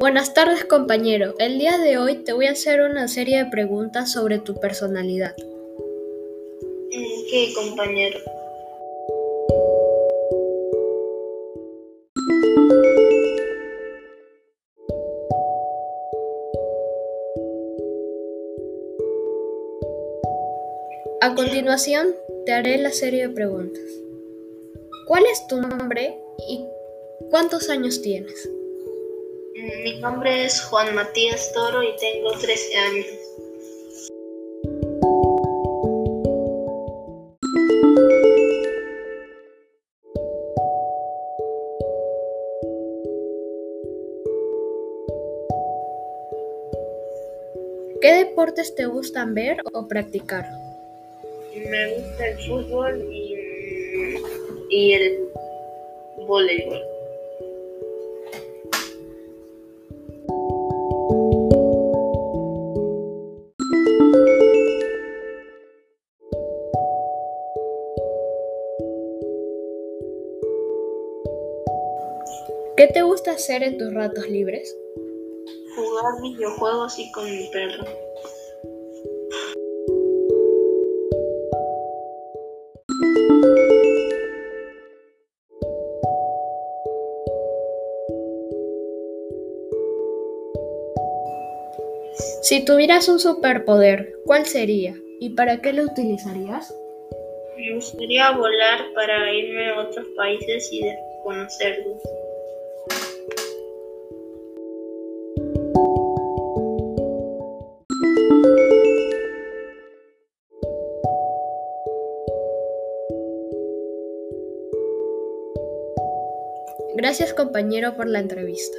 Buenas tardes compañero, el día de hoy te voy a hacer una serie de preguntas sobre tu personalidad. ¿Qué compañero? A continuación te haré la serie de preguntas. ¿Cuál es tu nombre y cuántos años tienes? Mi nombre es Juan Matías Toro y tengo 13 años. ¿Qué deportes te gustan ver o practicar? Me gusta el fútbol y, y el voleibol. ¿Qué te gusta hacer en tus ratos libres? Jugar videojuegos y con mi perro. Si tuvieras un superpoder, ¿cuál sería? ¿Y para qué lo utilizarías? Me gustaría volar para irme a otros países y conocerlos. Gracias compañero por la entrevista.